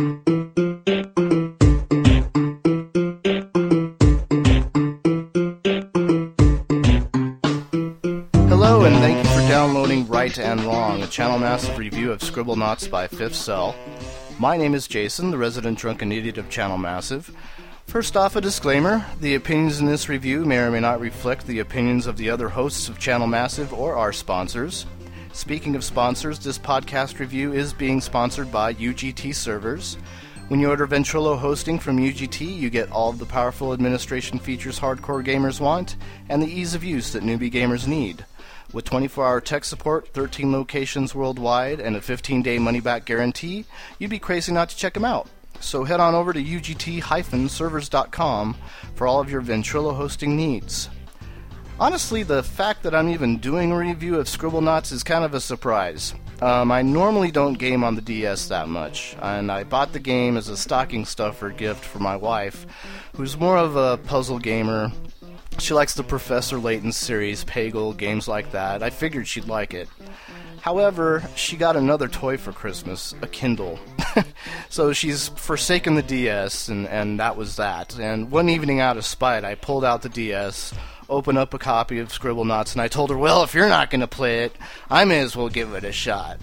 Hello, and thank you for downloading Right and Wrong, a Channel Massive review of Scribblenauts by Fifth Cell. My name is Jason, the resident drunken idiot of Channel Massive. First off, a disclaimer the opinions in this review may or may not reflect the opinions of the other hosts of Channel Massive or our sponsors. Speaking of sponsors, this podcast review is being sponsored by UGT Servers. When you order Ventrilo hosting from UGT, you get all of the powerful administration features hardcore gamers want and the ease of use that newbie gamers need. With 24 hour tech support, 13 locations worldwide, and a 15 day money back guarantee, you'd be crazy not to check them out. So head on over to ugt servers.com for all of your Ventrilo hosting needs. Honestly, the fact that I'm even doing a review of Scribble Scribblenauts is kind of a surprise. Um, I normally don't game on the DS that much, and I bought the game as a stocking stuffer gift for my wife, who's more of a puzzle gamer. She likes the Professor Layton series, Peggle, games like that. I figured she'd like it. However, she got another toy for Christmas, a Kindle. so she's forsaken the DS, and, and that was that. And one evening, out of spite, I pulled out the DS, opened up a copy of Scribble Scribblenauts, and I told her, well, if you're not going to play it, I may as well give it a shot.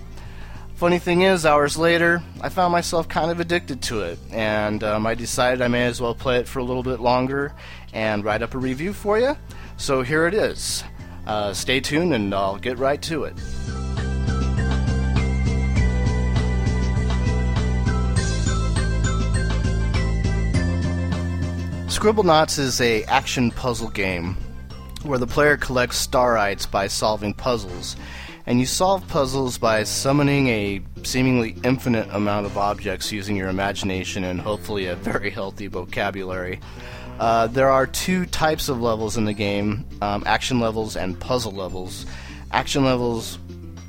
Funny thing is, hours later, I found myself kind of addicted to it, and um, I decided I may as well play it for a little bit longer and write up a review for you. So here it is. Uh, stay tuned, and I'll get right to it. Scribble Scribblenauts is a action puzzle game where the player collects starites by solving puzzles, and you solve puzzles by summoning a seemingly infinite amount of objects using your imagination and hopefully a very healthy vocabulary. Uh, there are two types of levels in the game um, action levels and puzzle levels. Action levels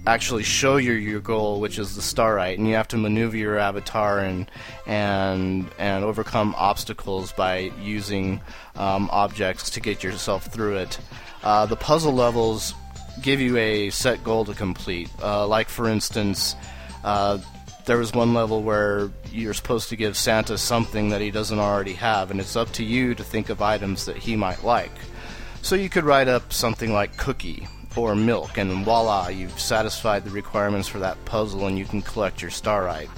actually show you your goal, which is the starite, and you have to maneuver your avatar and and and overcome obstacles by using um, objects to get yourself through it. Uh, the puzzle levels give you a set goal to complete. Uh, like for instance, uh, there was one level where you're supposed to give Santa something that he doesn't already have, and it's up to you to think of items that he might like. So you could write up something like cookie or milk, and voila, you've satisfied the requirements for that puzzle and you can collect your starite.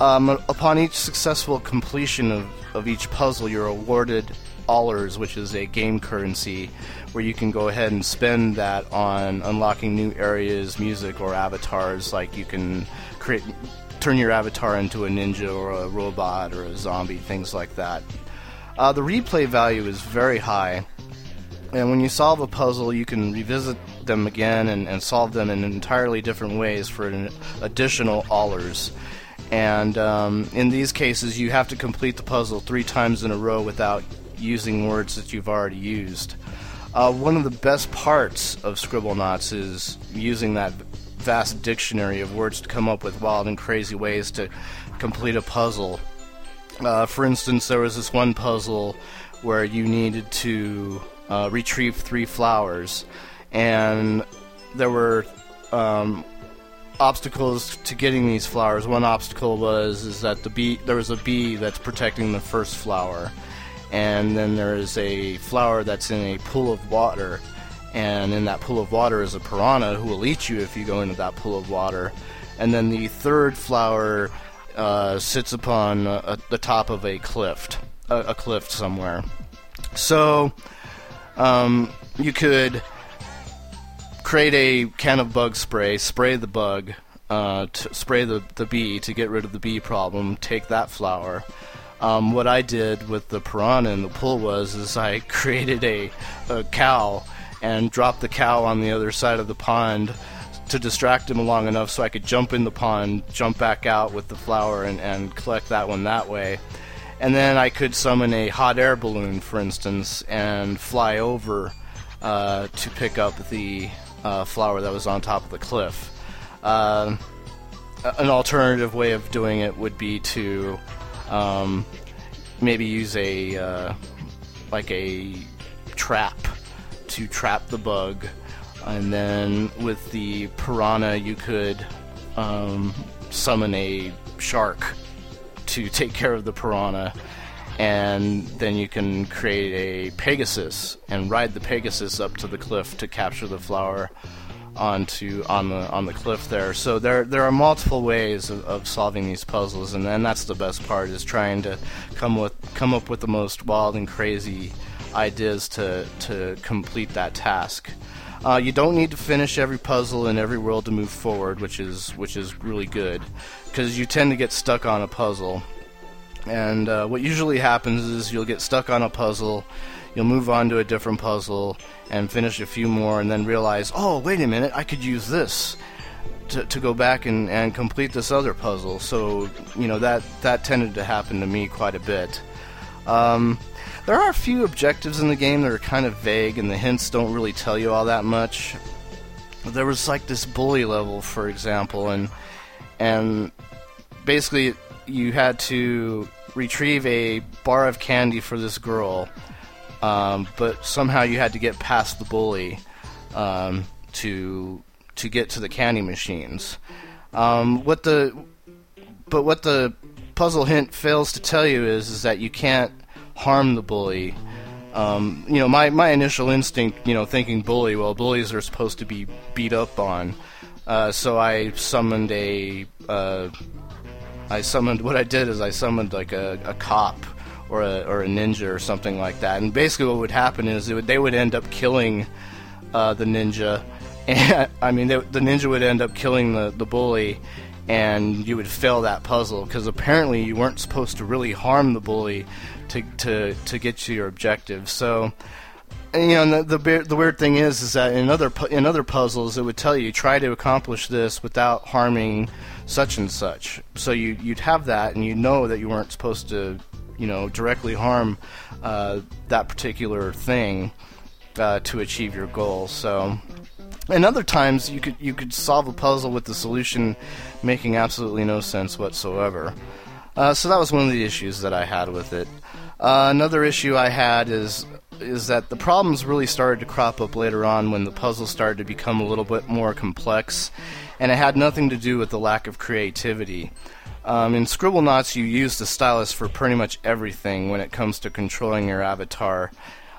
Um, upon each successful completion of, of each puzzle, you're awarded Ollars, which is a game currency where you can go ahead and spend that on unlocking new areas, music, or avatars. Like you can create, turn your avatar into a ninja or a robot or a zombie, things like that. Uh, the replay value is very high, and when you solve a puzzle, you can revisit them again and, and solve them in entirely different ways for an additional Ollars. And um, in these cases, you have to complete the puzzle three times in a row without using words that you've already used. Uh, one of the best parts of Scribblenauts is using that vast dictionary of words to come up with wild and crazy ways to complete a puzzle. Uh, for instance, there was this one puzzle where you needed to uh, retrieve three flowers, and there were um, obstacles to getting these flowers. One obstacle was is that the bee there was a bee that's protecting the first flower, and then there is a flower that's in a pool of water, and in that pool of water is a piranha who will eat you if you go into that pool of water, and then the third flower uh, sits upon uh, the top of a cliff, a, a cliff somewhere. So um, you could create a can of bug spray, spray the bug, uh, spray the, the bee to get rid of the bee problem, take that flower. Um, what I did with the piranha in the pool was is I created a, a cow and dropped the cow on the other side of the pond to distract him long enough so I could jump in the pond, jump back out with the flower, and, and collect that one that way. And then I could summon a hot air balloon, for instance, and fly over uh, to pick up the uh, flower that was on top of the cliff. Uh, an alternative way of doing it would be to um, maybe use a uh, like a trap to trap the bug, and then with the piranha you could um, summon a shark to take care of the piranha, and then you can create a Pegasus and ride the Pegasus up to the cliff to capture the flower onto on the on the cliff there. So there there are multiple ways of, of solving these puzzles, and then that's the best part is trying to come with come up with the most wild and crazy ideas to to complete that task. Uh, you don't need to finish every puzzle in every world to move forward, which is which is really good, because you tend to get stuck on a puzzle. And uh, what usually happens is you'll get stuck on a puzzle, you'll move on to a different puzzle and finish a few more, and then realize, oh, wait a minute, I could use this to, to go back and, and complete this other puzzle. So you know that that tended to happen to me quite a bit. Um, there are a few objectives in the game that are kind of vague, and the hints don't really tell you all that much. There was like this bully level, for example, and and basically you had to retrieve a bar of candy for this girl, um, but somehow you had to get past the bully um, to to get to the candy machines. Um, what the but what the puzzle hint fails to tell you is is that you can't harm the bully. Um, you know, my, my initial instinct, you know, thinking bully, well, bullies are supposed to be beat up on. Uh, so I summoned a. Uh, I summoned. What I did is I summoned like a, a cop or a, or a ninja or something like that. And basically, what would happen is would, they would end up killing uh, the ninja. And I mean, they, the ninja would end up killing the, the bully, and you would fail that puzzle because apparently you weren't supposed to really harm the bully to to to get to your objective. So. And, you know, the, the the weird thing is, is that in other in other puzzles, it would tell you try to accomplish this without harming such and such. So you you'd have that, and you know that you weren't supposed to, you know, directly harm uh, that particular thing uh, to achieve your goal. So, and other times you could you could solve a puzzle with the solution making absolutely no sense whatsoever. Uh, so that was one of the issues that I had with it. Uh, another issue I had is is that the problems really started to crop up later on when the puzzle started to become a little bit more complex, and it had nothing to do with the lack of creativity. Um, in Scribblenauts, you use the stylus for pretty much everything when it comes to controlling your avatar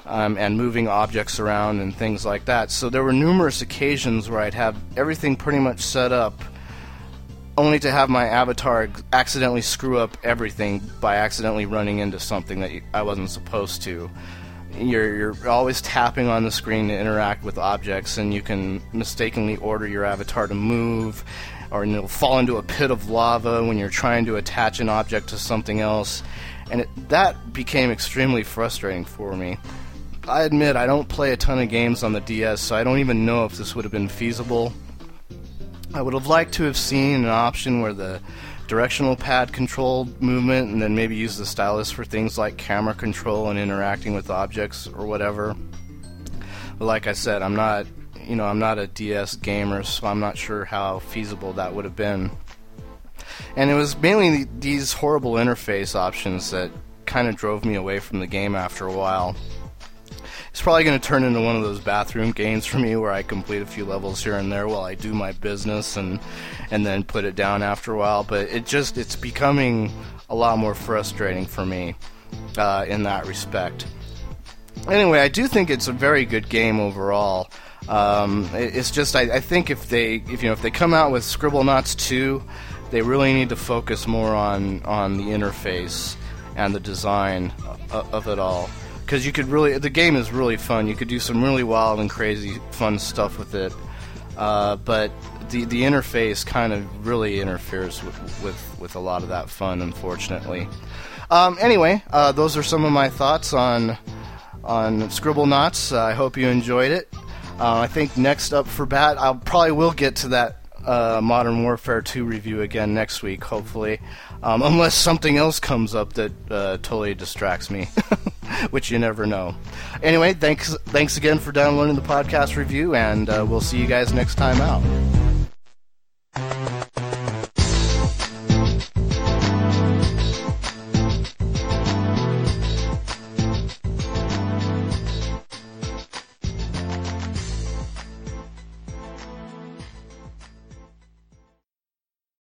um, and moving objects around and things like that. So there were numerous occasions where I'd have everything pretty much set up only to have my avatar accidentally screw up everything by accidentally running into something that I wasn't supposed to. You're, you're always tapping on the screen to interact with objects, and you can mistakenly order your avatar to move, or it'll fall into a pit of lava when you're trying to attach an object to something else. And it, that became extremely frustrating for me. I admit I don't play a ton of games on the DS, so I don't even know if this would have been feasible I would have liked to have seen an option where the directional pad controlled movement and then maybe use the stylus for things like camera control and interacting with objects or whatever. But like I said, I'm not, you know, I'm not a DS gamer, so I'm not sure how feasible that would have been. And it was mainly these horrible interface options that kind of drove me away from the game after a while. It's probably going to turn into one of those bathroom games for me where I complete a few levels here and there while I do my business and and then put it down after a while. But it just it's becoming a lot more frustrating for me uh, in that respect. Anyway, I do think it's a very good game overall. Um, it's just I, I, think if they if you know if they come out with Scribble Scribblenauts 2, they really need to focus more on on the interface and the design of, of it all because you could really the game is really fun. You could do some really wild and crazy fun stuff with it, uh, but the the interface kind of really interferes with with, with a lot of that fun, unfortunately. Um, anyway, uh, those are some of my thoughts on on Scribblenauts. Uh, I hope you enjoyed it. Uh, I think next up for bat, I probably will get to that uh, Modern Warfare 2 review again next week, hopefully, um, unless something else comes up that uh, totally distracts me. which you never know. Anyway, thanks thanks again for downloading the podcast review, and uh, we'll see you guys next time out.